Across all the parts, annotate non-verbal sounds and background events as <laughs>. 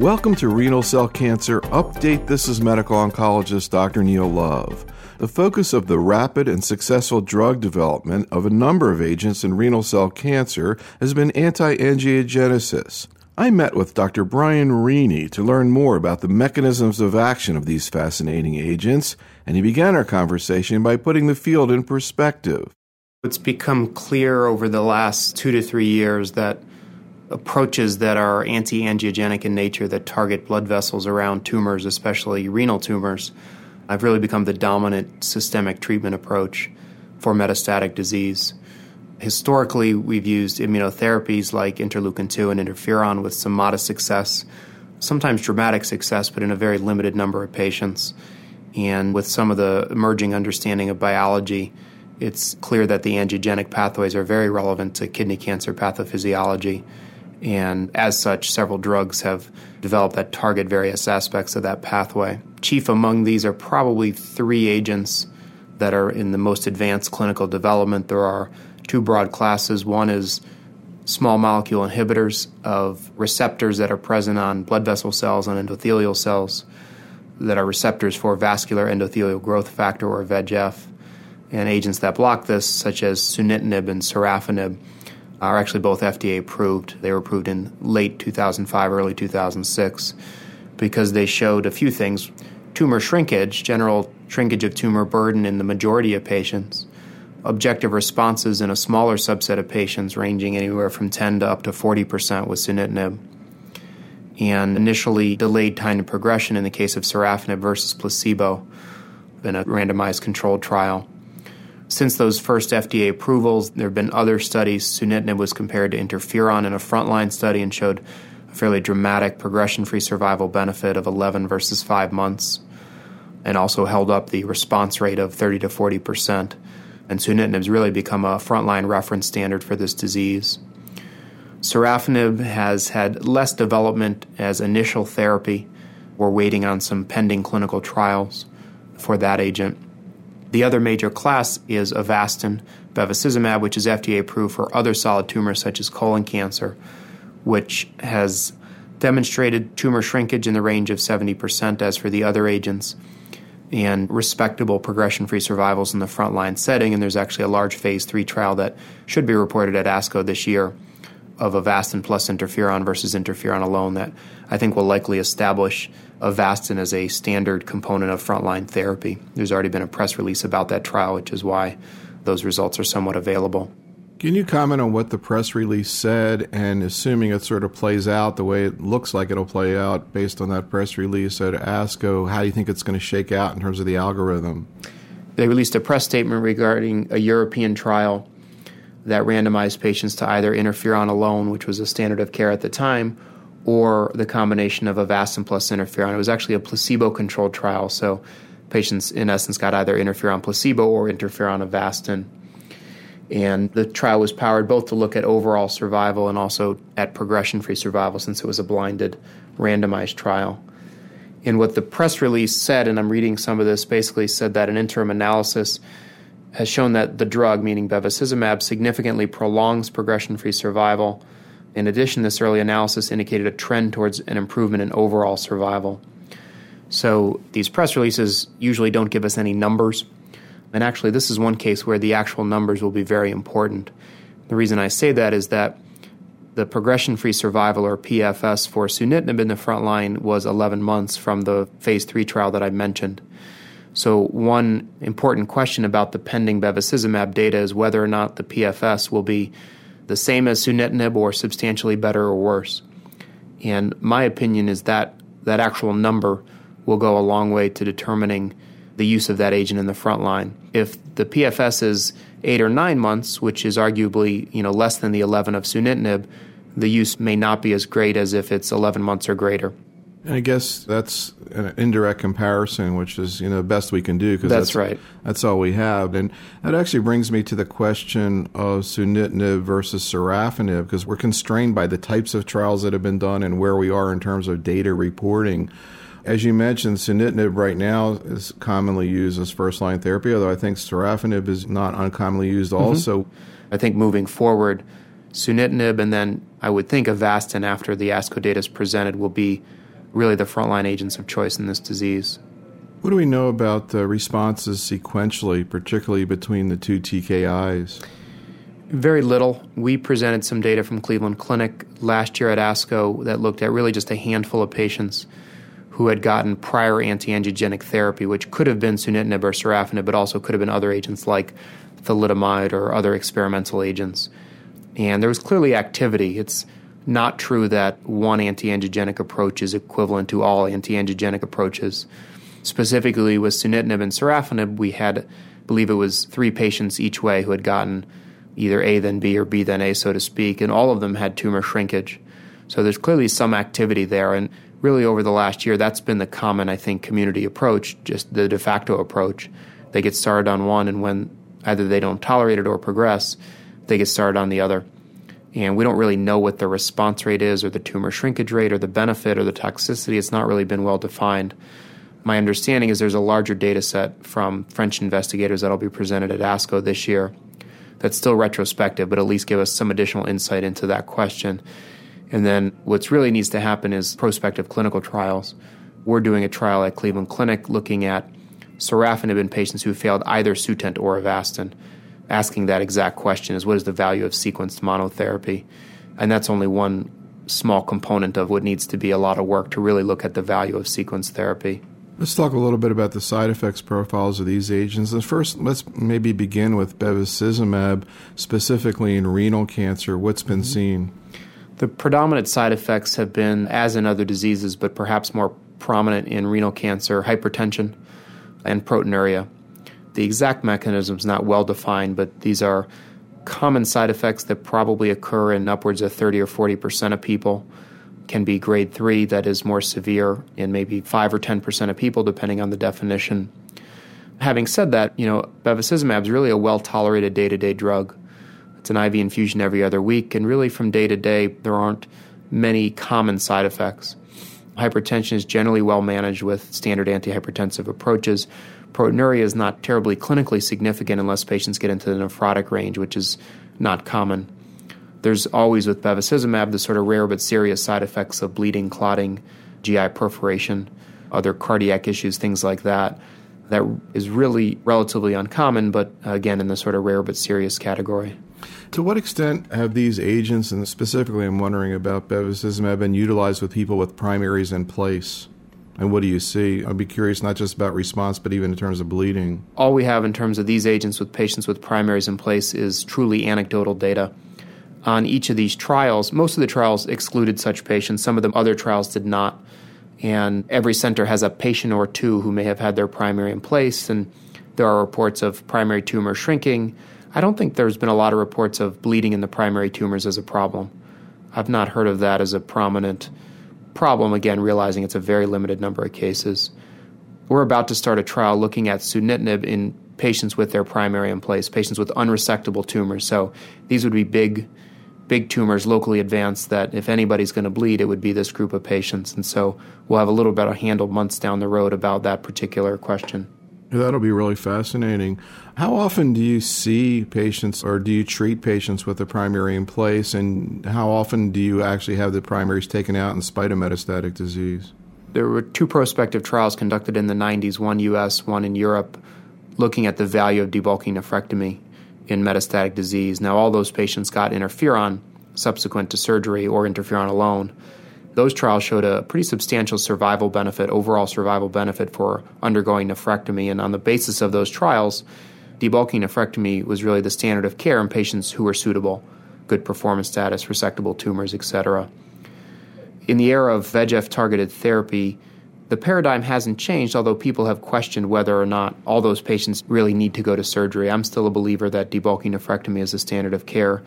Welcome to Renal Cell Cancer Update. This is medical oncologist Dr. Neil Love. The focus of the rapid and successful drug development of a number of agents in renal cell cancer has been anti angiogenesis. I met with Dr. Brian Rini to learn more about the mechanisms of action of these fascinating agents, and he began our conversation by putting the field in perspective. It's become clear over the last two to three years that approaches that are anti angiogenic in nature that target blood vessels around tumors, especially renal tumors, have really become the dominant systemic treatment approach for metastatic disease. Historically, we've used immunotherapies like interleukin 2 and interferon with some modest success, sometimes dramatic success, but in a very limited number of patients. And with some of the emerging understanding of biology, it's clear that the angiogenic pathways are very relevant to kidney cancer pathophysiology. And as such, several drugs have developed that target various aspects of that pathway. Chief among these are probably three agents that are in the most advanced clinical development. There are two broad classes. One is small molecule inhibitors of receptors that are present on blood vessel cells and endothelial cells that are receptors for vascular endothelial growth factor or VEGF. And agents that block this, such as sunitinib and sorafenib, are actually both FDA approved. They were approved in late 2005, early 2006, because they showed a few things tumor shrinkage, general shrinkage of tumor burden in the majority of patients, objective responses in a smaller subset of patients, ranging anywhere from 10 to up to 40% with sunitinib, and initially delayed time to progression in the case of sorafenib versus placebo in a randomized controlled trial. Since those first FDA approvals, there have been other studies. Sunitinib was compared to interferon in a frontline study and showed a fairly dramatic progression free survival benefit of 11 versus 5 months, and also held up the response rate of 30 to 40 percent and sunitinib has really become a frontline reference standard for this disease. Sorafenib has had less development as initial therapy. We're waiting on some pending clinical trials for that agent. The other major class is Avastin, bevacizumab, which is FDA approved for other solid tumors such as colon cancer, which has demonstrated tumor shrinkage in the range of 70% as for the other agents and respectable progression free survivals in the frontline setting. And there's actually a large phase three trial that should be reported at ASCO this year of Avastin plus interferon versus interferon alone that I think will likely establish Avastin as a standard component of frontline therapy. There's already been a press release about that trial, which is why those results are somewhat available. Can you comment on what the press release said and assuming it sort of plays out the way it looks like it'll play out based on that press release at ASCO, how do you think it's going to shake out in terms of the algorithm? They released a press statement regarding a European trial that randomized patients to either interferon alone, which was a standard of care at the time, or the combination of Avastin plus interferon. It was actually a placebo controlled trial, so patients in essence got either interferon placebo or interferon Avastin. And the trial was powered both to look at overall survival and also at progression free survival since it was a blinded, randomized trial. And what the press release said, and I'm reading some of this, basically said that an interim analysis has shown that the drug, meaning bevacizumab, significantly prolongs progression free survival. In addition, this early analysis indicated a trend towards an improvement in overall survival. So these press releases usually don't give us any numbers and actually, this is one case where the actual numbers will be very important. The reason I say that is that the progression free survival, or PFS, for sunitinib in the front line was 11 months from the phase 3 trial that I mentioned. So, one important question about the pending bevacizumab data is whether or not the PFS will be the same as sunitinib or substantially better or worse. And my opinion is that that actual number will go a long way to determining the use of that agent in the front line. If the PFS is eight or nine months, which is arguably you know less than the 11 of sunitinib, the use may not be as great as if it's 11 months or greater. And I guess that's an indirect comparison, which is you know the best we can do because that's, that's, right. That's all we have, and that actually brings me to the question of sunitinib versus sorafenib because we're constrained by the types of trials that have been done and where we are in terms of data reporting. As you mentioned, sunitinib right now is commonly used as first line therapy, although I think sorafenib is not uncommonly used mm-hmm. also. I think moving forward, sunitinib and then I would think Avastin after the ASCO data is presented will be really the frontline agents of choice in this disease. What do we know about the responses sequentially, particularly between the two TKIs? Very little. We presented some data from Cleveland Clinic last year at ASCO that looked at really just a handful of patients who had gotten prior anti-angiogenic therapy, which could have been sunitinib or sorafenib, but also could have been other agents like thalidomide or other experimental agents. And there was clearly activity. It's not true that one anti-angiogenic approach is equivalent to all anti-angiogenic approaches. Specifically with sunitinib and sorafenib, we had, I believe it was three patients each way who had gotten either A then B or B then A, so to speak, and all of them had tumor shrinkage. So there's clearly some activity there, and really over the last year, that's been the common, I think, community approach, just the de facto approach. They get started on one, and when either they don't tolerate it or progress, they get started on the other. And we don't really know what the response rate is, or the tumor shrinkage rate, or the benefit, or the toxicity. It's not really been well defined. My understanding is there's a larger data set from French investigators that'll be presented at ASCO this year that's still retrospective, but at least give us some additional insight into that question. And then what's really needs to happen is prospective clinical trials. We're doing a trial at Cleveland Clinic looking at sorafenib in patients who failed either Sutent or Avastin, asking that exact question is what is the value of sequenced monotherapy? And that's only one small component of what needs to be a lot of work to really look at the value of sequenced therapy. Let's talk a little bit about the side effects profiles of these agents. And first, let's maybe begin with bevacizumab, specifically in renal cancer. What's been mm-hmm. seen? The predominant side effects have been, as in other diseases, but perhaps more prominent in renal cancer, hypertension and proteinuria. The exact mechanism is not well defined, but these are common side effects that probably occur in upwards of 30 or 40 percent of people can be grade 3 that is more severe in maybe 5 or 10% of people depending on the definition. Having said that, you know, bevacizumab is really a well-tolerated day-to-day drug. It's an IV infusion every other week and really from day to day there aren't many common side effects. Hypertension is generally well managed with standard antihypertensive approaches. Proteinuria is not terribly clinically significant unless patients get into the nephrotic range, which is not common. There's always with bevacizumab the sort of rare but serious side effects of bleeding, clotting, GI perforation, other cardiac issues, things like that. That is really relatively uncommon, but again, in the sort of rare but serious category. To what extent have these agents, and specifically I'm wondering about bevacizumab, been utilized with people with primaries in place? And what do you see? I'd be curious not just about response, but even in terms of bleeding. All we have in terms of these agents with patients with primaries in place is truly anecdotal data on each of these trials. Most of the trials excluded such patients, some of the other trials did not. And every center has a patient or two who may have had their primary in place, and there are reports of primary tumor shrinking. I don't think there's been a lot of reports of bleeding in the primary tumors as a problem. I've not heard of that as a prominent problem, again, realizing it's a very limited number of cases. We're about to start a trial looking at sunitinib in patients with their primary in place, patients with unresectable tumors. So these would be big big tumors locally advanced that if anybody's going to bleed, it would be this group of patients. And so we'll have a little bit of handle months down the road about that particular question. That'll be really fascinating. How often do you see patients or do you treat patients with a primary in place? And how often do you actually have the primaries taken out in spite of metastatic disease? There were two prospective trials conducted in the 90s, one US, one in Europe, looking at the value of debulking nephrectomy in metastatic disease. Now, all those patients got interferon subsequent to surgery or interferon alone. Those trials showed a pretty substantial survival benefit, overall survival benefit for undergoing nephrectomy. And on the basis of those trials, debulking nephrectomy was really the standard of care in patients who were suitable, good performance status, resectable tumors, etc. In the era of VEGF targeted therapy, the paradigm hasn't changed, although people have questioned whether or not all those patients really need to go to surgery. I'm still a believer that debulking nephrectomy is the standard of care.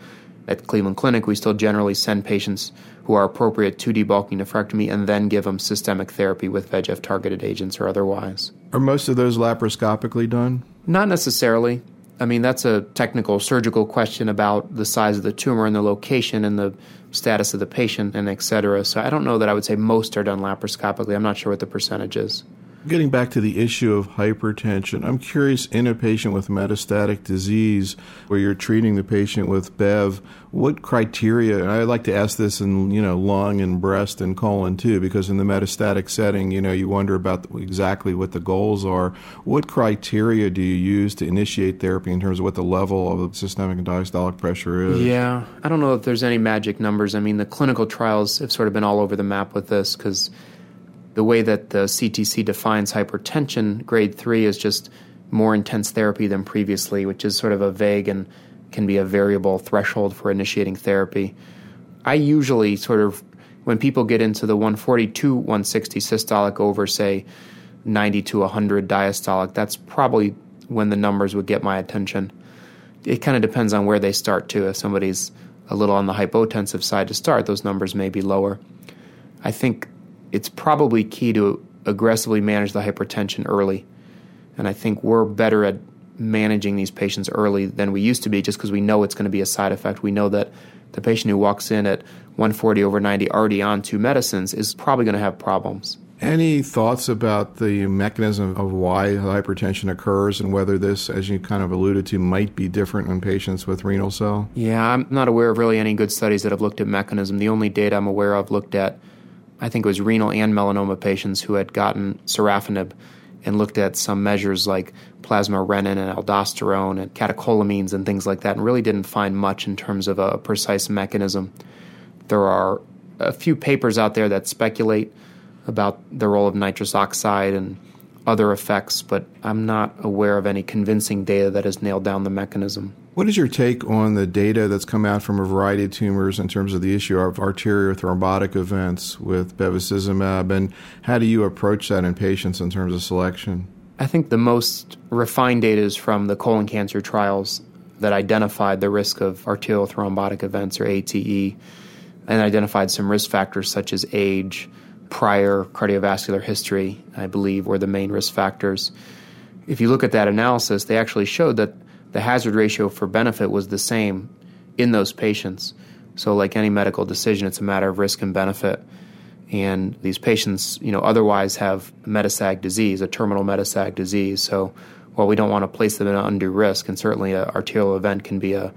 At Cleveland Clinic, we still generally send patients who are appropriate to debulking nephrectomy and then give them systemic therapy with VEGF targeted agents or otherwise. Are most of those laparoscopically done? Not necessarily. I mean, that's a technical surgical question about the size of the tumor and the location and the status of the patient and et cetera. So I don't know that I would say most are done laparoscopically. I'm not sure what the percentage is. Getting back to the issue of hypertension, I'm curious in a patient with metastatic disease where you're treating the patient with BEV, what criteria, and I like to ask this in, you know, lung and breast and colon too, because in the metastatic setting, you know, you wonder about exactly what the goals are. What criteria do you use to initiate therapy in terms of what the level of systemic and diastolic pressure is? Yeah, I don't know if there's any magic numbers. I mean, the clinical trials have sort of been all over the map with this because the way that the CTC defines hypertension, grade three, is just more intense therapy than previously, which is sort of a vague and can be a variable threshold for initiating therapy. I usually sort of, when people get into the 140 to 160 systolic over, say, 90 to 100 diastolic, that's probably when the numbers would get my attention. It kind of depends on where they start, too. If somebody's a little on the hypotensive side to start, those numbers may be lower. I think it's probably key to aggressively manage the hypertension early. And I think we're better at managing these patients early than we used to be just because we know it's going to be a side effect. We know that the patient who walks in at 140 over 90 already on two medicines is probably going to have problems. Any thoughts about the mechanism of why hypertension occurs and whether this, as you kind of alluded to, might be different in patients with renal cell? Yeah, I'm not aware of really any good studies that have looked at mechanism. The only data I'm aware of looked at I think it was renal and melanoma patients who had gotten sorafenib and looked at some measures like plasma renin and aldosterone and catecholamines and things like that and really didn't find much in terms of a precise mechanism. There are a few papers out there that speculate about the role of nitrous oxide and other effects, but I'm not aware of any convincing data that has nailed down the mechanism. What is your take on the data that's come out from a variety of tumors in terms of the issue of arteriothrombotic events with bevacizumab, and how do you approach that in patients in terms of selection? I think the most refined data is from the colon cancer trials that identified the risk of arteriothrombotic events, or ATE, and identified some risk factors such as age, prior cardiovascular history, I believe, were the main risk factors. If you look at that analysis, they actually showed that the hazard ratio for benefit was the same in those patients. So, like any medical decision, it's a matter of risk and benefit. And these patients, you know, otherwise have metastatic disease, a terminal metastatic disease. So, while we don't want to place them in an undue risk, and certainly an arterial event can be a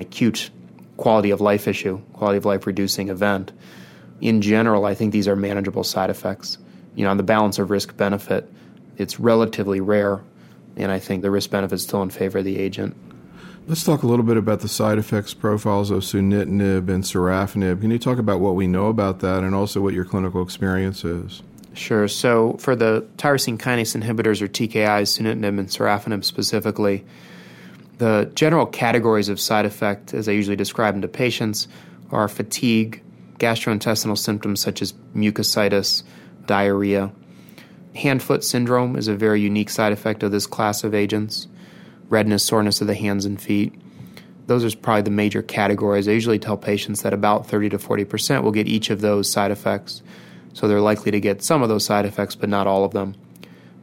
acute quality of life issue, quality of life reducing event. In general, I think these are manageable side effects. You know, on the balance of risk benefit, it's relatively rare and I think the risk benefit is still in favor of the agent. Let's talk a little bit about the side effects profiles of sunitinib and sorafenib. Can you talk about what we know about that and also what your clinical experience is? Sure. So, for the tyrosine kinase inhibitors or TKIs, sunitinib and sorafenib specifically, the general categories of side effect, as I usually describe them to patients, are fatigue, gastrointestinal symptoms such as mucositis, diarrhea, Hand foot syndrome is a very unique side effect of this class of agents. Redness, soreness of the hands and feet. Those are probably the major categories. I usually tell patients that about 30 to 40% will get each of those side effects. So they're likely to get some of those side effects, but not all of them.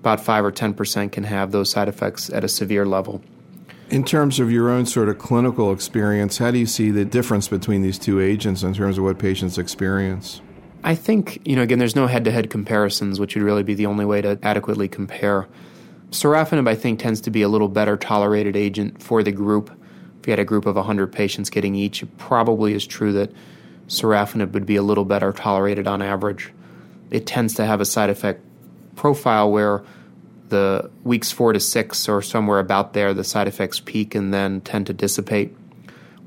About 5 or 10% can have those side effects at a severe level. In terms of your own sort of clinical experience, how do you see the difference between these two agents in terms of what patients experience? I think, you know, again, there's no head to head comparisons, which would really be the only way to adequately compare. Sorafenib, I think, tends to be a little better tolerated agent for the group. If you had a group of 100 patients getting each, it probably is true that sorafenib would be a little better tolerated on average. It tends to have a side effect profile where the weeks four to six or somewhere about there, the side effects peak and then tend to dissipate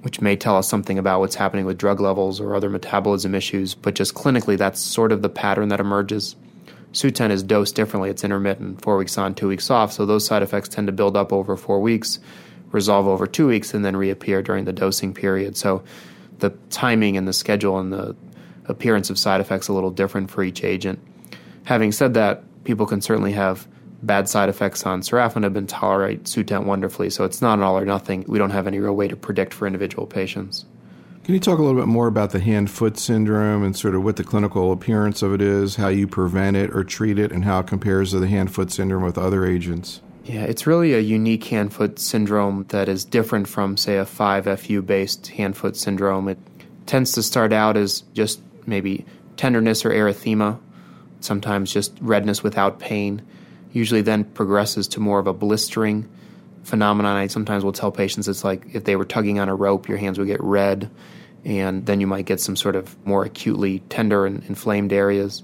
which may tell us something about what's happening with drug levels or other metabolism issues, but just clinically, that's sort of the pattern that emerges. Sutent is dosed differently, it's intermittent, four weeks on, two weeks off, so those side effects tend to build up over four weeks, resolve over two weeks, and then reappear during the dosing period. So the timing and the schedule and the appearance of side effects a little different for each agent. Having said that, people can certainly have bad side effects on sorafenib and tolerate Sutent wonderfully. So it's not an all or nothing. We don't have any real way to predict for individual patients. Can you talk a little bit more about the hand foot syndrome and sort of what the clinical appearance of it is, how you prevent it or treat it, and how it compares to the hand foot syndrome with other agents? Yeah, it's really a unique hand foot syndrome that is different from, say, a 5FU based hand foot syndrome. It tends to start out as just maybe tenderness or erythema sometimes just redness without pain. Usually then progresses to more of a blistering phenomenon. I sometimes will tell patients it's like if they were tugging on a rope, your hands would get red, and then you might get some sort of more acutely tender and inflamed areas.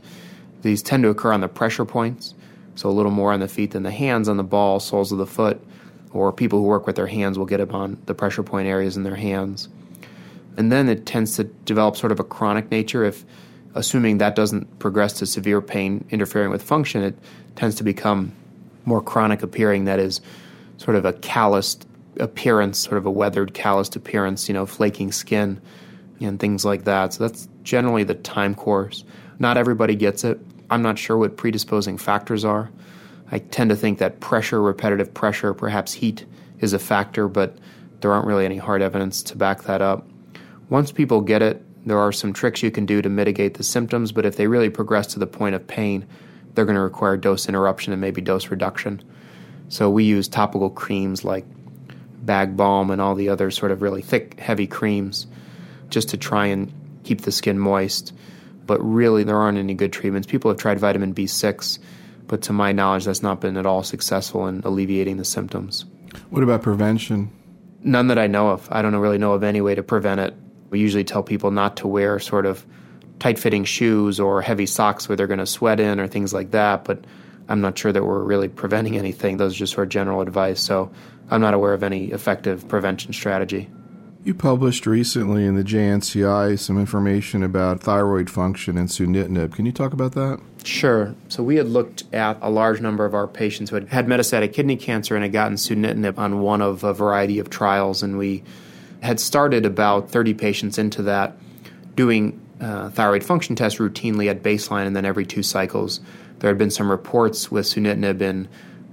These tend to occur on the pressure points, so a little more on the feet than the hands, on the ball, soles of the foot, or people who work with their hands will get it on the pressure point areas in their hands. And then it tends to develop sort of a chronic nature. If, assuming that doesn't progress to severe pain interfering with function, it tends to become more chronic appearing, that is, sort of a calloused appearance, sort of a weathered, calloused appearance, you know, flaking skin and things like that. So that's generally the time course. Not everybody gets it. I'm not sure what predisposing factors are. I tend to think that pressure, repetitive pressure, perhaps heat is a factor, but there aren't really any hard evidence to back that up. Once people get it, there are some tricks you can do to mitigate the symptoms, but if they really progress to the point of pain, they're going to require dose interruption and maybe dose reduction. So we use topical creams like bag balm and all the other sort of really thick, heavy creams just to try and keep the skin moist. But really, there aren't any good treatments. People have tried vitamin B6, but to my knowledge, that's not been at all successful in alleviating the symptoms. What about prevention? None that I know of. I don't really know of any way to prevent it. We usually tell people not to wear sort of tight fitting shoes or heavy socks where they're going to sweat in or things like that, but I'm not sure that we're really preventing anything. Those are just sort of general advice. So I'm not aware of any effective prevention strategy. You published recently in the JNCI some information about thyroid function and sunitinib. Can you talk about that? Sure. So we had looked at a large number of our patients who had had metastatic kidney cancer and had gotten sunitinib on one of a variety of trials, and we had started about 30 patients into that, doing uh, thyroid function tests routinely at baseline and then every two cycles. There had been some reports with sunitinib in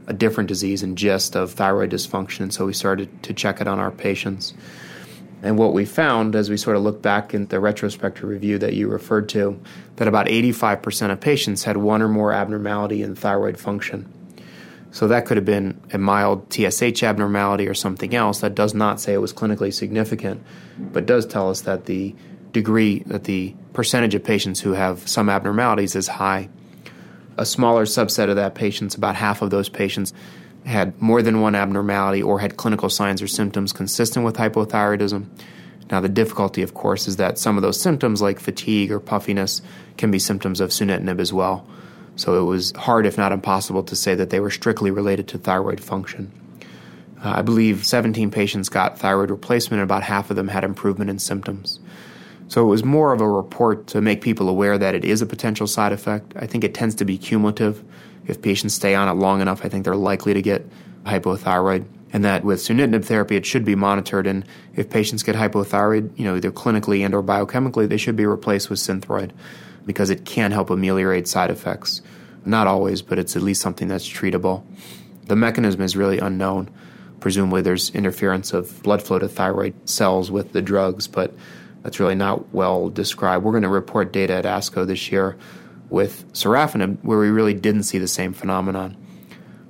a different disease and GIST of thyroid dysfunction, so we started to check it on our patients. And what we found as we sort of looked back in the retrospective review that you referred to, that about 85% of patients had one or more abnormality in thyroid function. So that could have been a mild TSH abnormality or something else. That does not say it was clinically significant, but does tell us that the degree, that the percentage of patients who have some abnormalities is high. A smaller subset of that patients, about half of those patients, had more than one abnormality or had clinical signs or symptoms consistent with hypothyroidism. Now, the difficulty, of course, is that some of those symptoms, like fatigue or puffiness, can be symptoms of sunitinib as well. So it was hard, if not impossible, to say that they were strictly related to thyroid function. Uh, I believe 17 patients got thyroid replacement, and about half of them had improvement in symptoms. So it was more of a report to make people aware that it is a potential side effect. I think it tends to be cumulative. If patients stay on it long enough, I think they're likely to get hypothyroid. And that with sunitinib therapy, it should be monitored. And if patients get hypothyroid, you know, either clinically and or biochemically, they should be replaced with synthroid because it can help ameliorate side effects. Not always, but it's at least something that's treatable. The mechanism is really unknown. Presumably, there's interference of blood flow to thyroid cells with the drugs, but that's really not well described. We're going to report data at ASCO this year with sorafenib, where we really didn't see the same phenomenon.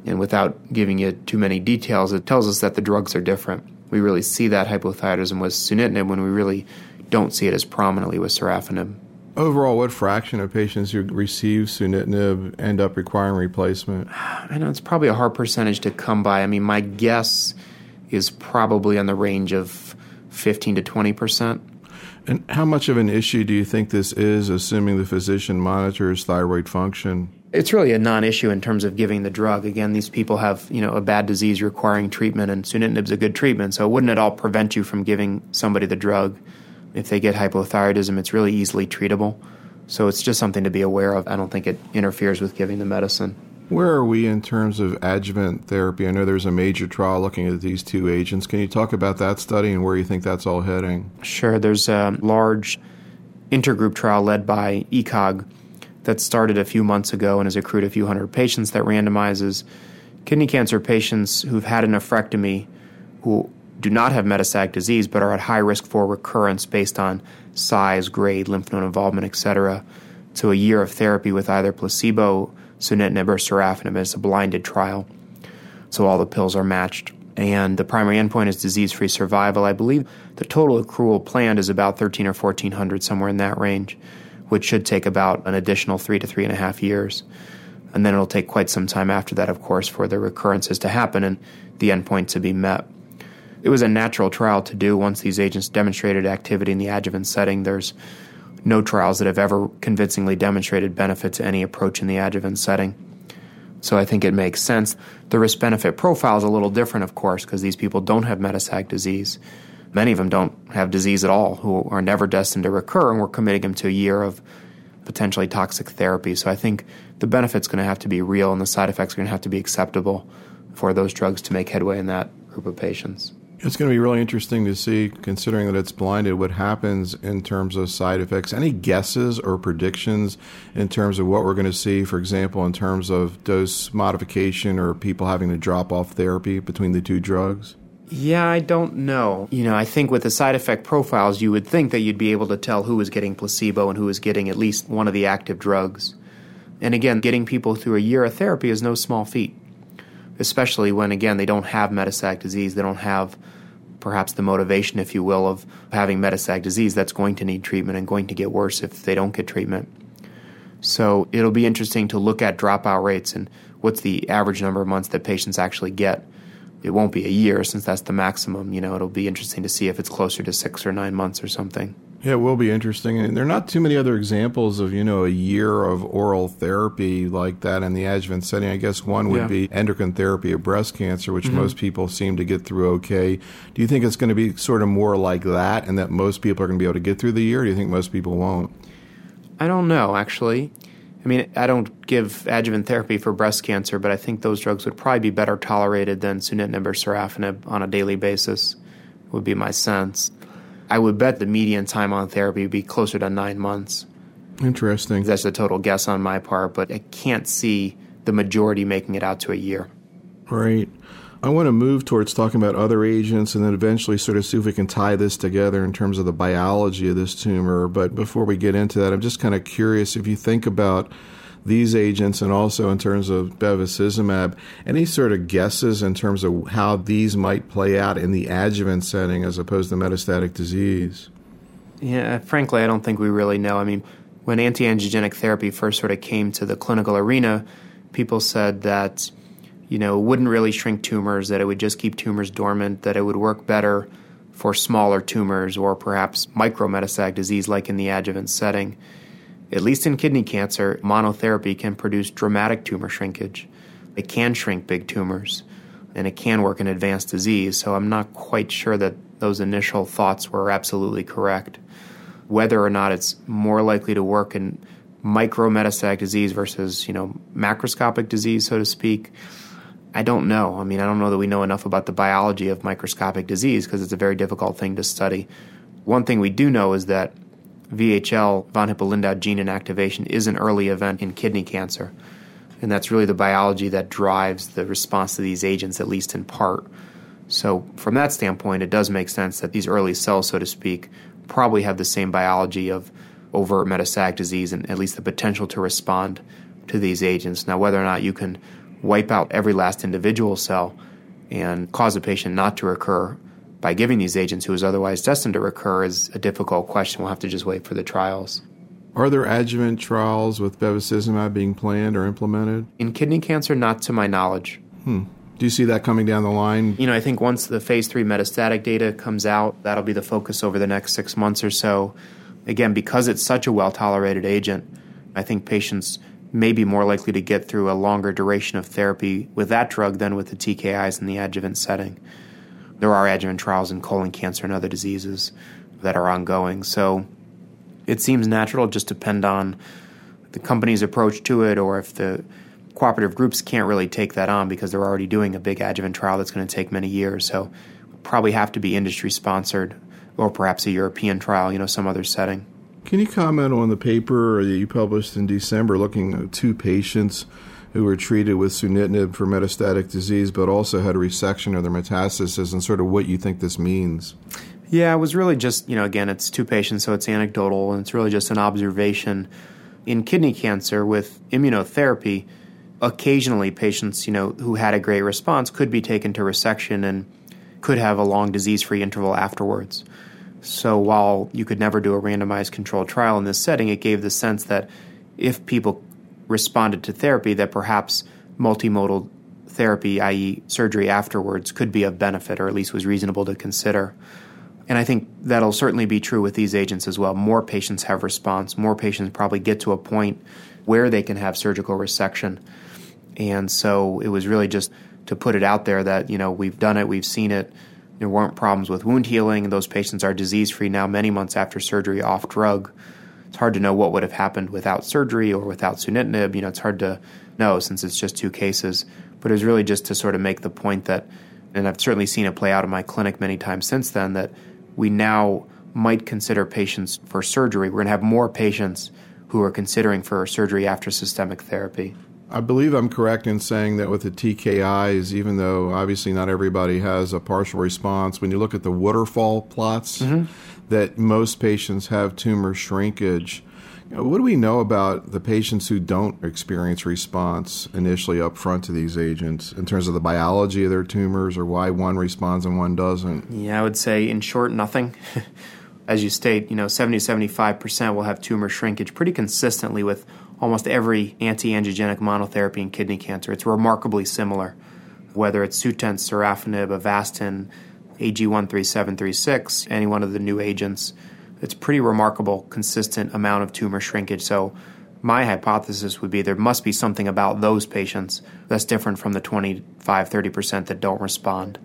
And without giving you too many details, it tells us that the drugs are different. We really see that hypothyroidism with sunitinib when we really don't see it as prominently with sorafenib. Overall, what fraction of patients who receive sunitinib end up requiring replacement? I know it's probably a hard percentage to come by. I mean, my guess is probably on the range of 15 to 20 percent. And how much of an issue do you think this is, assuming the physician monitors thyroid function? It's really a non-issue in terms of giving the drug. Again, these people have you know a bad disease requiring treatment, and sunitinib is a good treatment. So it wouldn't at all prevent you from giving somebody the drug. If they get hypothyroidism, it's really easily treatable. So it's just something to be aware of. I don't think it interferes with giving the medicine. Where are we in terms of adjuvant therapy? I know there's a major trial looking at these two agents. Can you talk about that study and where you think that's all heading? Sure. There's a large intergroup trial led by ECOG that started a few months ago and has accrued a few hundred patients that randomizes kidney cancer patients who've had a nephrectomy who do not have metastatic disease but are at high risk for recurrence based on size, grade, lymph node involvement, etc. to a year of therapy with either placebo sunitinib or sorafenib. It's a blinded trial, so all the pills are matched. And the primary endpoint is disease free survival. I believe the total accrual planned is about 13 or 1400, somewhere in that range. which should take about an additional three to three and a half years. And then it'll take quite some time after that, of course, for the recurrences to happen and the endpoint to be met. It was a natural trial to do once these agents demonstrated activity in the adjuvant setting. There's no trials that have ever convincingly demonstrated benefit to any approach in the adjuvant setting. So I think it makes sense. The risk benefit profile is a little different, of course, because these people don't have metastatic disease. Many of them don't have disease at all, who are never destined to recur, and we're committing them to a year of potentially toxic therapy. So I think the benefit's going to have to be real, and the side effects are going to have to be acceptable for those drugs to make headway in that group of patients. It's going to be really interesting to see, considering that it's blinded, what happens in terms of side effects. Any guesses or predictions in terms of what we're going to see, for example, in terms of dose modification or people having to drop off therapy between the two drugs? Yeah, I don't know. You know, I think with the side effect profiles, you would think that you'd be able to tell who was getting placebo and who was getting at least one of the active drugs. And again, getting people through a year of therapy is no small feat especially when, again, they don't have metastatic disease. They don't have perhaps the motivation, if you will, of having metastatic disease that's going to need treatment and going to get worse if they don't get treatment. So it'll be interesting to look at dropout rates and what's the average number of months that patients actually get. It won't be a year since that's the maximum. You know, it'll be interesting to see if it's closer to six or nine months or something. Yeah, it will be interesting. And there are not too many other examples of, you know, a year of oral therapy like that in the adjuvant setting. I guess one would yeah. be endocrine therapy of breast cancer, which mm-hmm. most people seem to get through okay. Do you think it's going to be sort of more like that and that most people are going to be able to get through the year? Or do you think most people won't? I don't know, actually. I mean, I don't give adjuvant therapy for breast cancer, but I think those drugs would probably be better tolerated than sunitinib or sorafenib on a daily basis, would be my sense. I would bet the median time on therapy would be closer to nine months. Interesting. That's a total guess on my part, but I can't see the majority making it out to a year. Right. I want to move towards talking about other agents and then eventually sort of see if we can tie this together in terms of the biology of this tumor. But before we get into that, I'm just kind of curious if you think about these agents and also in terms of bevacizumab. Any sort of guesses in terms of how these might play out in the adjuvant setting as opposed to metastatic disease? Yeah, frankly, I don't think we really know. I mean, when anti angiogenic therapy first sort of came to the clinical arena, people said that, you know, wouldn't really shrink tumors, that it would just keep tumors dormant, that it would work better for smaller tumors or perhaps micrometastatic disease like in the adjuvant setting at least in kidney cancer, monotherapy can produce dramatic tumor shrinkage. It can shrink big tumors and it can work in advanced disease. So I'm not quite sure that those initial thoughts were absolutely correct. Whether or not it's more likely to work in micrometastatic disease versus, you know, macroscopic disease, so to speak, I don't know. I mean, I don't know that we know enough about the biology of microscopic disease because it's a very difficult thing to study. One thing we do know is that VHL, von Hippel-Lindau gene inactivation, is an early event in kidney cancer. And that's really the biology that drives the response to these agents, at least in part. So, from that standpoint, it does make sense that these early cells, so to speak, probably have the same biology of overt metastatic disease and at least the potential to respond to these agents. Now, whether or not you can wipe out every last individual cell and cause a patient not to recur by giving these agents who is otherwise destined to recur is a difficult question. We'll have to just wait for the trials. Are there adjuvant trials with bevacizumab being planned or implemented? In kidney cancer, not to my knowledge. Hmm. Do you see that coming down the line? You know, I think once the phase three metastatic data comes out, that'll be the focus over the next six months or so. Again, because it's such a well tolerated agent, I think patients may be more likely to get through a longer duration of therapy with that drug than with the TKIs in the adjuvant setting. There are adjuvant trials in colon cancer and other diseases that are ongoing. So it seems natural, just depend on the company's approach to it or if the cooperative groups can't really take that on because they're already doing a big adjuvant trial that's going to take many years. So probably have to be industry sponsored or perhaps a European trial, you know, some other setting. Can you comment on the paper that you published in December looking at two patients who were treated with sunitinib for metastatic disease, but also had a resection of their metastasis, and sort of what you think this means. Yeah, it was really just, you know, again, it's two patients, so it's anecdotal, and it's really just an observation. In kidney cancer with immunotherapy, occasionally patients, you know, who had a great response could be taken to resection and could have a long disease free interval afterwards. So while you could never do a randomized controlled trial in this setting, it gave the sense that if people responded to therapy, that perhaps multimodal therapy, i.e., surgery afterwards, could be of benefit or at least was reasonable to consider. And I think that'll certainly be true with these agents as well. More patients have response, more patients probably get to a point where they can have surgical resection. And so it was really just to put it out there that, you know, we've done it, we've seen it. There weren't problems with wound healing, and those patients are disease free now many months after surgery off drug. It's hard to know what would have happened without surgery or without sunitinib. You know, it's hard to know since it's just two cases. But it was really just to sort of make the point that, and I've certainly seen it play out in my clinic many times since then, that we now might consider patients for surgery. We're going to have more patients who are considering for surgery after systemic therapy. I believe I'm correct in saying that with the TKIs, even though obviously not everybody has a partial response, when you look at the waterfall plots, mm-hmm. that most patients have tumor shrinkage. What do we know about the patients who don't experience response initially up front to these agents in terms of the biology of their tumors or why one responds and one doesn't? Yeah, I would say in short, nothing. <laughs> As you state, you know, 70 75% will have tumor shrinkage pretty consistently with almost every anti angiogenic monotherapy in kidney cancer. It's remarkably similar, whether it's Sutent, sorafenib, Avastin, AG13736, any one of the new agents it's pretty remarkable, consistent amount of tumor shrinkage. So, my hypothesis would be there must be something about those patients that's different from the 25 30% that don't respond.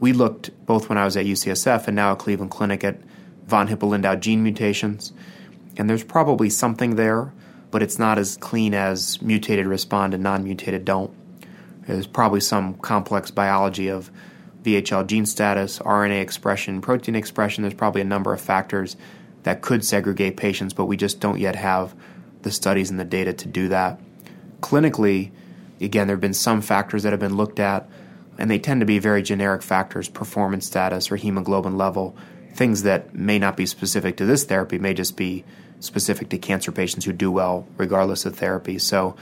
We looked both when I was at UCSF and now at Cleveland Clinic at von Hippel-Lindau gene mutations, and there's probably something there, but it's not as clean as mutated respond and non mutated don't. There's probably some complex biology of VHL gene status, RNA expression, protein expression. There's probably a number of factors that could segregate patients, but we just don't yet have the studies and the data to do that. Clinically, again, there have been some factors that have been looked at, and they tend to be very generic factors performance status or hemoglobin level, things that may not be specific to this therapy, may just be specific to cancer patients who do well regardless of therapy. So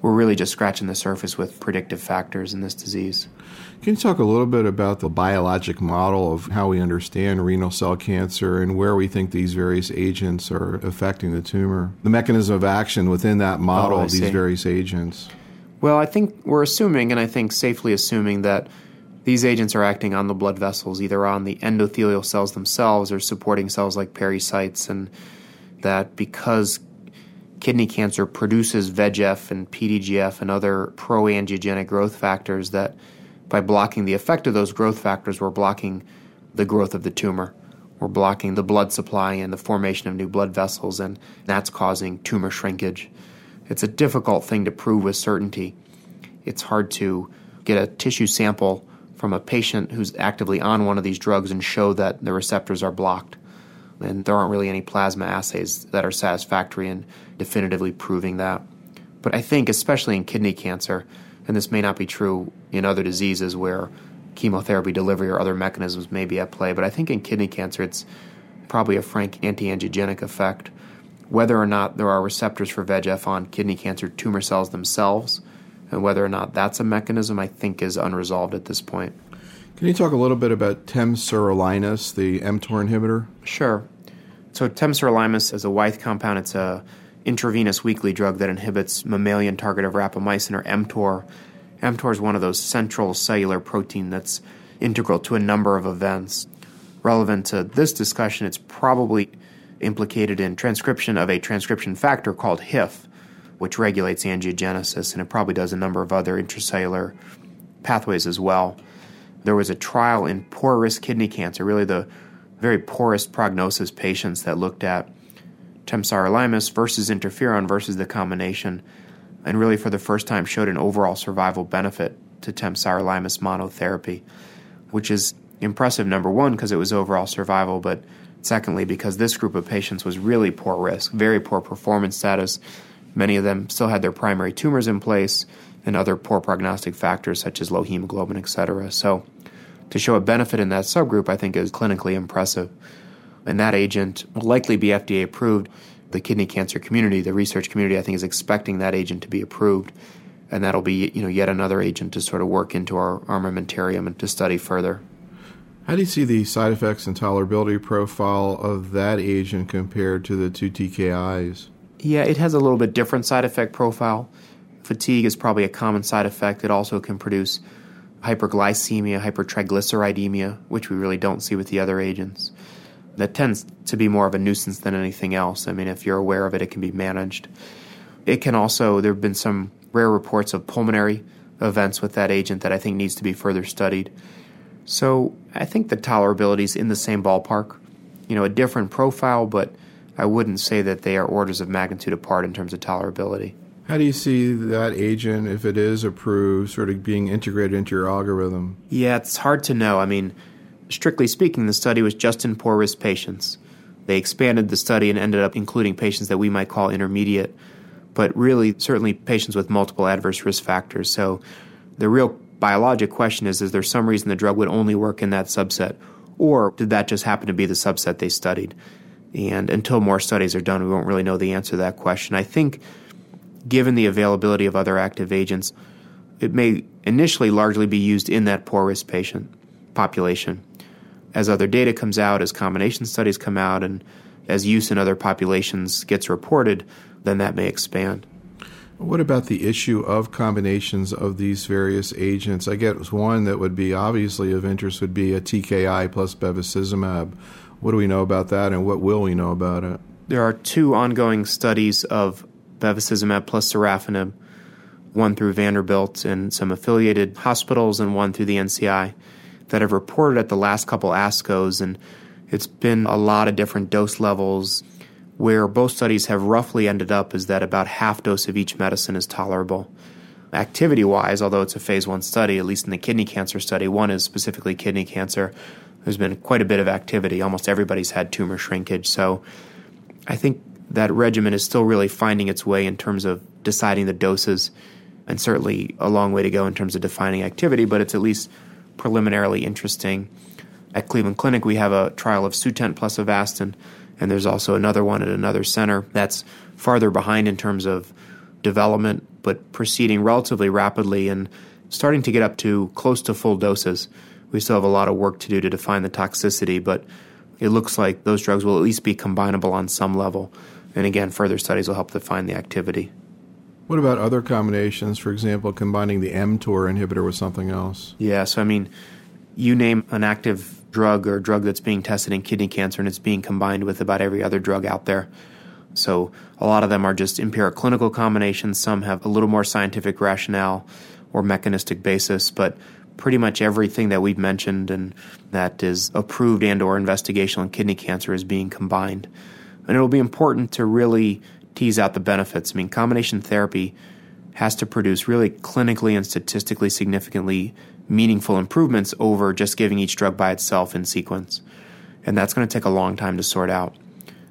we're really just scratching the surface with predictive factors in this disease. Can you talk a little bit about the biologic model of how we understand renal cell cancer and where we think these various agents are affecting the tumor? The mechanism of action within that oh, model oh, of these various agents? Well, I think we're assuming, and I think safely assuming, that these agents are acting on the blood vessels, either on the endothelial cells themselves or supporting cells like pericytes, and that because kidney cancer produces VEGF and PDGF and other pro-angiogenic growth factors that by blocking the effect of those growth factors, we're blocking the growth of the tumor. We're blocking the blood supply and the formation of new blood vessels, and that's causing tumor shrinkage. It's a difficult thing to prove with certainty. It's hard to get a tissue sample from a patient who's actively on one of these drugs and show that the receptors are blocked and there aren't really any plasma assays that are satisfactory in definitively proving that. But I think, especially in kidney cancer, and this may not be true in other diseases where chemotherapy delivery or other mechanisms may be at play, but I think in kidney cancer it's probably a frank anti angiogenic effect. Whether or not there are receptors for VEGF on kidney cancer tumor cells themselves, and whether or not that's a mechanism, I think is unresolved at this point. Can you talk a little bit about temsirolimus, the mTOR inhibitor? Sure. So temsirolimus is a Wyeth compound. It's a intravenous weekly drug that inhibits mammalian target of rapamycin or mTOR. mTOR is one of those central cellular protein that's integral to a number of events. Relevant to this discussion, it's probably implicated in transcription of a transcription factor called HIF, which regulates angiogenesis, and it probably does a number of other intracellular pathways as well there was a trial in poor risk kidney cancer, really the very poorest prognosis patients that looked at temsirolimus versus interferon versus the combination, and really for the first time showed an overall survival benefit to temsirolimus monotherapy, which is impressive, number one, because it was overall survival, but secondly, because this group of patients was really poor risk, very poor performance status. Many of them still had their primary tumors in place and other poor prognostic factors such as low hemoglobin, etc. So, to show a benefit in that subgroup, I think is clinically impressive. And that agent will likely be FDA approved. The kidney cancer community, the research community, I think is expecting that agent to be approved, and that'll be you know yet another agent to sort of work into our armamentarium and to study further. How do you see the side effects and tolerability profile of that agent compared to the two TKIs? Yeah, it has a little bit different side effect profile. Fatigue is probably a common side effect. It also can produce hyperglycemia, hypertriglyceridemia, which we really don't see with the other agents. That tends to be more of a nuisance than anything else. I mean, if you're aware of it, it can be managed. It can also, there have been some rare reports of pulmonary events with that agent that I think needs to be further studied. So I think the tolerability is in the same ballpark. You know, a different profile, but I wouldn't say that they are orders of magnitude apart in terms of tolerability. How do you see that agent, if it is approved, sort of being integrated into your algorithm? Yeah, it's hard to know. I mean, strictly speaking, the study was just in poor risk patients. They expanded the study and ended up including patients that we might call intermediate, but really, certainly patients with multiple adverse risk factors. So the real biologic question is is there some reason the drug would only work in that subset? Or did that just happen to be the subset they studied? And until more studies are done, we won't really know the answer to that question. I think given the availability of other active agents, it may initially largely be used in that poor risk patient population. As other data comes out, as combination studies come out, and as use in other populations gets reported, then that may expand. What about the issue of combinations of these various agents? I guess one that would be obviously of interest would be a TKI plus bevacizumab. What do we know about that, and what will we know about it? There are two ongoing studies of bevacizumab plus sorafenib, one through Vanderbilt and some affiliated hospitals, and one through the NCI, that have reported at the last couple ASCOs. And it's been a lot of different dose levels where both studies have roughly ended up is that about half dose of each medicine is tolerable. Activity wise, although it's a phase one study, at least in the kidney cancer study, one is specifically kidney cancer, there's been quite a bit of activity. Almost everybody's had tumor shrinkage. So I think that regimen is still really finding its way in terms of deciding the doses, and certainly a long way to go in terms of defining activity, but it's at least preliminarily interesting. At Cleveland Clinic, we have a trial of Sutent plus Avastin, and there's also another one at another center that's farther behind in terms of development, but proceeding relatively rapidly and starting to get up to close to full doses. We still have a lot of work to do to define the toxicity, but it looks like those drugs will at least be combinable on some level. And again, further studies will help define the activity. What about other combinations? For example, combining the mTOR inhibitor with something else? Yeah, so I mean, you name an active drug or drug that's being tested in kidney cancer and it's being combined with about every other drug out there. So a lot of them are just empiric clinical combinations. Some have a little more scientific rationale or mechanistic basis, but pretty much everything that we've mentioned and that is approved and or investigational in kidney cancer is being combined. And it'll be important to really tease out the benefits. I mean, combination therapy has to produce really clinically and statistically significantly meaningful improvements over just giving each drug by itself in sequence. And that's going to take a long time to sort out.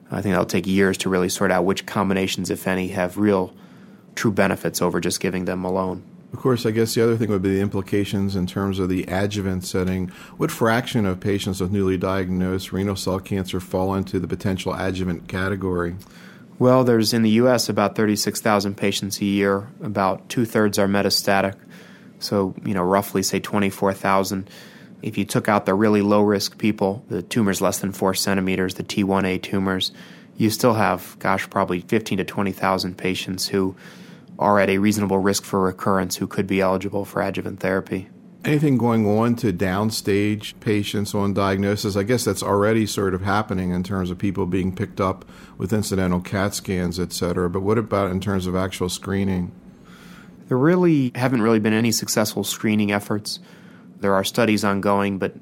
I think that'll take years to really sort out which combinations, if any, have real true benefits over just giving them alone. Of course, I guess the other thing would be the implications in terms of the adjuvant setting. What fraction of patients with newly diagnosed renal cell cancer fall into the potential adjuvant category? Well, there's in the U.S. about 36,000 patients a year. About two thirds are metastatic. So, you know, roughly say 24,000. If you took out the really low risk people, the tumors less than four centimeters, the T1A tumors, you still have, gosh, probably 15 to 20,000 patients who are at a reasonable risk for recurrence who could be eligible for adjuvant therapy. Anything going on to downstage patients on diagnosis? I guess that's already sort of happening in terms of people being picked up with incidental CAT scans, et cetera. But what about in terms of actual screening? There really haven't really been any successful screening efforts. There are studies ongoing, but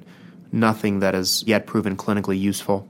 nothing that has yet proven clinically useful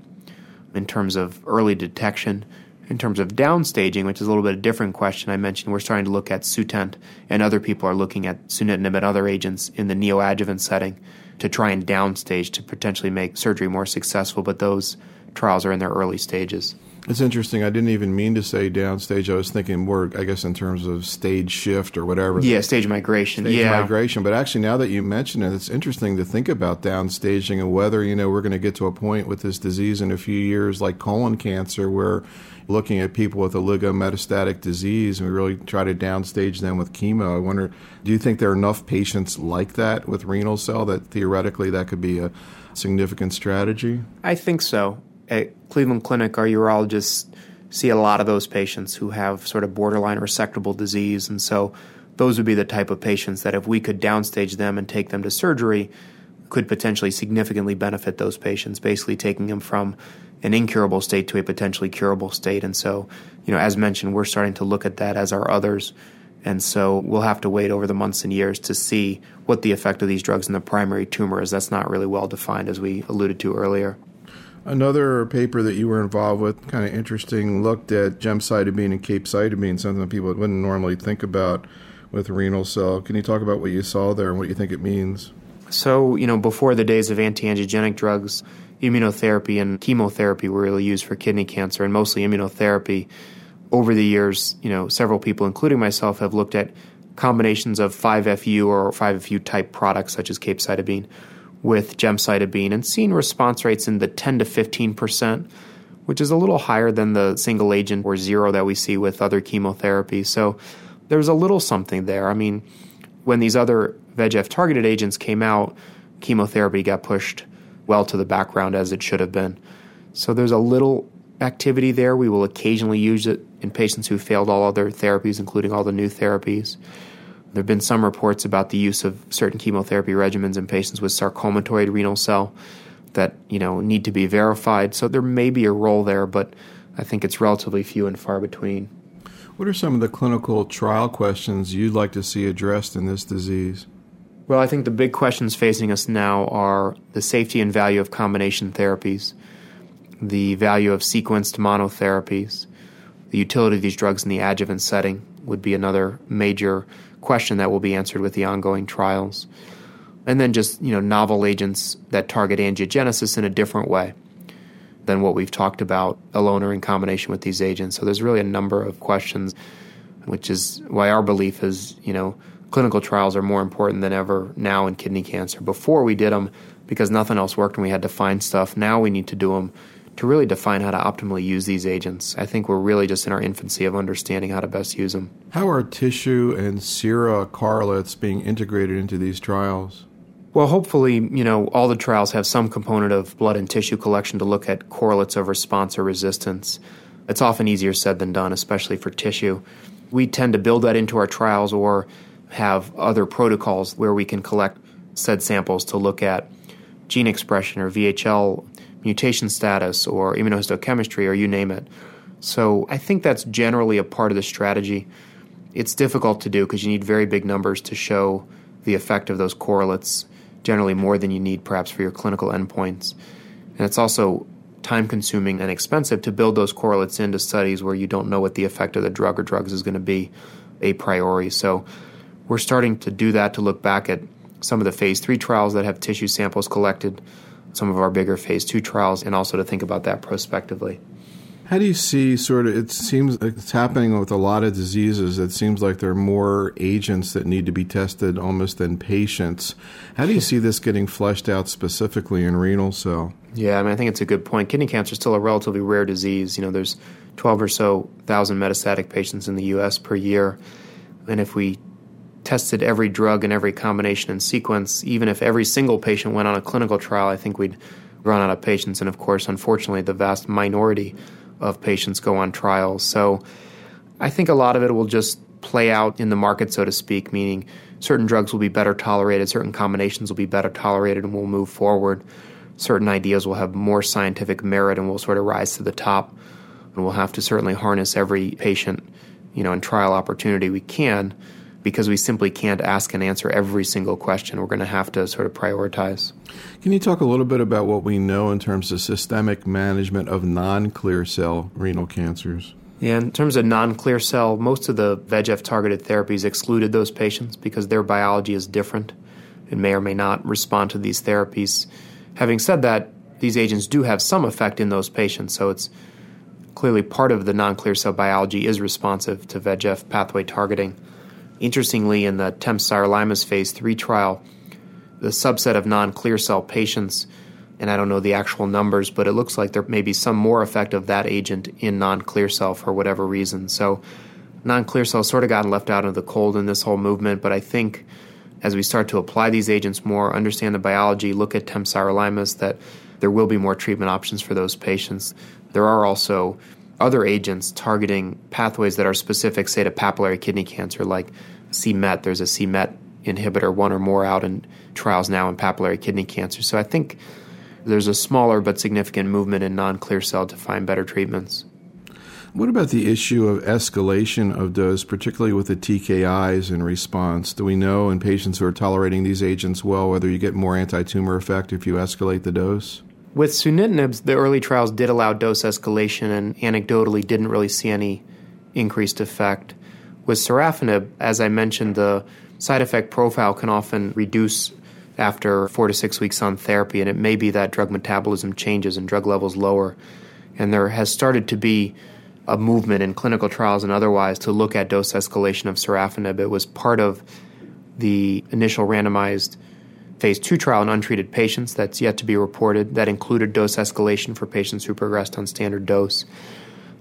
in terms of early detection in terms of downstaging, which is a little bit of a different question I mentioned, we're starting to look at Sutent, and other people are looking at sunitinib and other agents in the neoadjuvant setting to try and downstage to potentially make surgery more successful, but those trials are in their early stages. It's interesting. I didn't even mean to say downstage. I was thinking more, I guess, in terms of stage shift or whatever. Yeah, stage migration. Stage yeah. migration. But actually, now that you mention it, it's interesting to think about downstaging and whether, you know, we're going to get to a point with this disease in a few years like colon cancer where looking at people with oligometastatic disease and we really try to downstage them with chemo. I wonder, do you think there are enough patients like that with renal cell that theoretically that could be a significant strategy? I think so. At Cleveland Clinic, our urologists see a lot of those patients who have sort of borderline resectable disease. And so those would be the type of patients that if we could downstage them and take them to surgery, could potentially significantly benefit those patients, basically taking them from an incurable state to a potentially curable state. And so, you know, as mentioned, we're starting to look at that as our others. And so we'll have to wait over the months and years to see what the effect of these drugs in the primary tumor is. That's not really well defined, as we alluded to earlier. Another paper that you were involved with, kind of interesting, looked at gemcitabine and capecitabine, something that people wouldn't normally think about with renal cell. Can you talk about what you saw there and what you think it means? So, you know, before the days of anti angiogenic drugs, immunotherapy and chemotherapy were really used for kidney cancer, and mostly immunotherapy. Over the years, you know, several people, including myself, have looked at combinations of 5FU or 5FU type products such as capecitabine with gemcitabine and seen response rates in the 10 to 15 percent, which is a little higher than the single agent or zero that we see with other chemotherapy. So there's a little something there. I mean, when these other VEGF targeted agents came out, chemotherapy got pushed well to the background as it should have been. So there's a little activity there. We will occasionally use it in patients who failed all other therapies, including all the new therapies. There have been some reports about the use of certain chemotherapy regimens in patients with sarcomatoid renal cell that you know need to be verified. So there may be a role there, but I think it's relatively few and far between. What are some of the clinical trial questions you'd like to see addressed in this disease? Well, I think the big questions facing us now are the safety and value of combination therapies, the value of sequenced monotherapies, the utility of these drugs in the adjuvant setting would be another major question that will be answered with the ongoing trials. And then just, you know, novel agents that target angiogenesis in a different way than what we've talked about alone or in combination with these agents. So there's really a number of questions, which is why our belief is, you know, clinical trials are more important than ever now in kidney cancer. Before we did them because nothing else worked and we had to find stuff. Now we need to do them to really define how to optimally use these agents. I think we're really just in our infancy of understanding how to best use them. How are tissue and sera correlates being integrated into these trials? Well, hopefully, you know, all the trials have some component of blood and tissue collection to look at correlates of response or resistance. It's often easier said than done, especially for tissue. We tend to build that into our trials or have other protocols where we can collect said samples to look at gene expression or VHL mutation status or immunohistochemistry or you name it. So I think that's generally a part of the strategy. It's difficult to do because you need very big numbers to show the effect of those correlates, generally more than you need perhaps for your clinical endpoints. And it's also time consuming and expensive to build those correlates into studies where you don't know what the effect of the drug or drugs is going to be a priori. So we're starting to do that to look back at some of the phase three trials that have tissue samples collected some of our bigger phase two trials and also to think about that prospectively. How do you see sort of it seems like it's happening with a lot of diseases it seems like there are more agents that need to be tested almost than patients. How do you see this getting fleshed out specifically in renal cell? Yeah, I mean I think it's a good point. Kidney cancer is still a relatively rare disease. You know, there's 12 or so thousand metastatic patients in the US per year. And if we tested every drug and every combination and sequence, even if every single patient went on a clinical trial, I think we'd run out of patients. And of course, unfortunately, the vast minority of patients go on trials. So I think a lot of it will just play out in the market, so to speak, meaning certain drugs will be better tolerated, certain combinations will be better tolerated, and we'll move forward. Certain ideas will have more scientific merit and will sort of rise to the top. And we'll have to certainly harness every patient, you know, and trial opportunity we can because we simply can't ask and answer every single question. We're going to have to sort of prioritize. Can you talk a little bit about what we know in terms of systemic management of non clear cell renal cancers? Yeah, in terms of non clear cell, most of the VEGF targeted therapies excluded those patients because their biology is different and may or may not respond to these therapies. Having said that, these agents do have some effect in those patients, so it's clearly part of the non clear cell biology is responsive to VEGF pathway targeting. Interestingly, in the TEMP phase 3 trial, the subset of non clear cell patients and I don't know the actual numbers, but it looks like there may be some more effect of that agent in non clear cell for whatever reason. So, non clear cell sort of gotten left out of the cold in this whole movement, but I think as we start to apply these agents more, understand the biology, look at temsirolimus, that there will be more treatment options for those patients. There are also other agents targeting pathways that are specific, say, to papillary kidney cancer, like c-Met. There's a c-Met inhibitor, one or more out in trials now in papillary kidney cancer. So I think there's a smaller but significant movement in non clear cell to find better treatments. What about the issue of escalation of dose, particularly with the TKIs in response? Do we know in patients who are tolerating these agents well whether you get more anti tumor effect if you escalate the dose? With sunitinib, the early trials did allow dose escalation and anecdotally didn't really see any increased effect. With sorafenib, as I mentioned, the side effect profile can often reduce after four to six weeks on therapy, and it may be that drug metabolism changes and drug levels lower. And there has started to be a movement in clinical trials and otherwise to look at dose escalation of sorafenib. It was part of the initial randomized phase two trial in untreated patients that's yet to be reported that included dose escalation for patients who progressed on standard dose.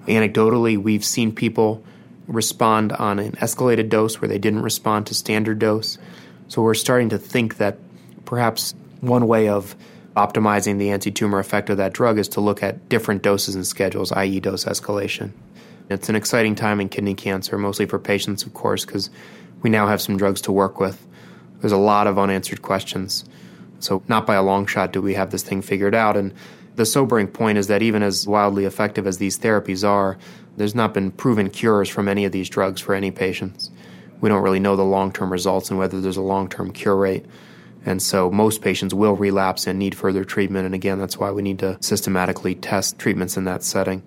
Anecdotally, we've seen people respond on an escalated dose where they didn't respond to standard dose. So we're starting to think that perhaps one way of optimizing the anti tumor effect of that drug is to look at different doses and schedules, i.e., dose escalation. It's an exciting time in kidney cancer, mostly for patients, of course, because we now have some drugs to work with. There's a lot of unanswered questions. So, not by a long shot do we have this thing figured out. And the sobering point is that even as wildly effective as these therapies are, there's not been proven cures from any of these drugs for any patients. We don't really know the long term results and whether there's a long term cure rate. And so most patients will relapse and need further treatment. And again, that's why we need to systematically test treatments in that setting.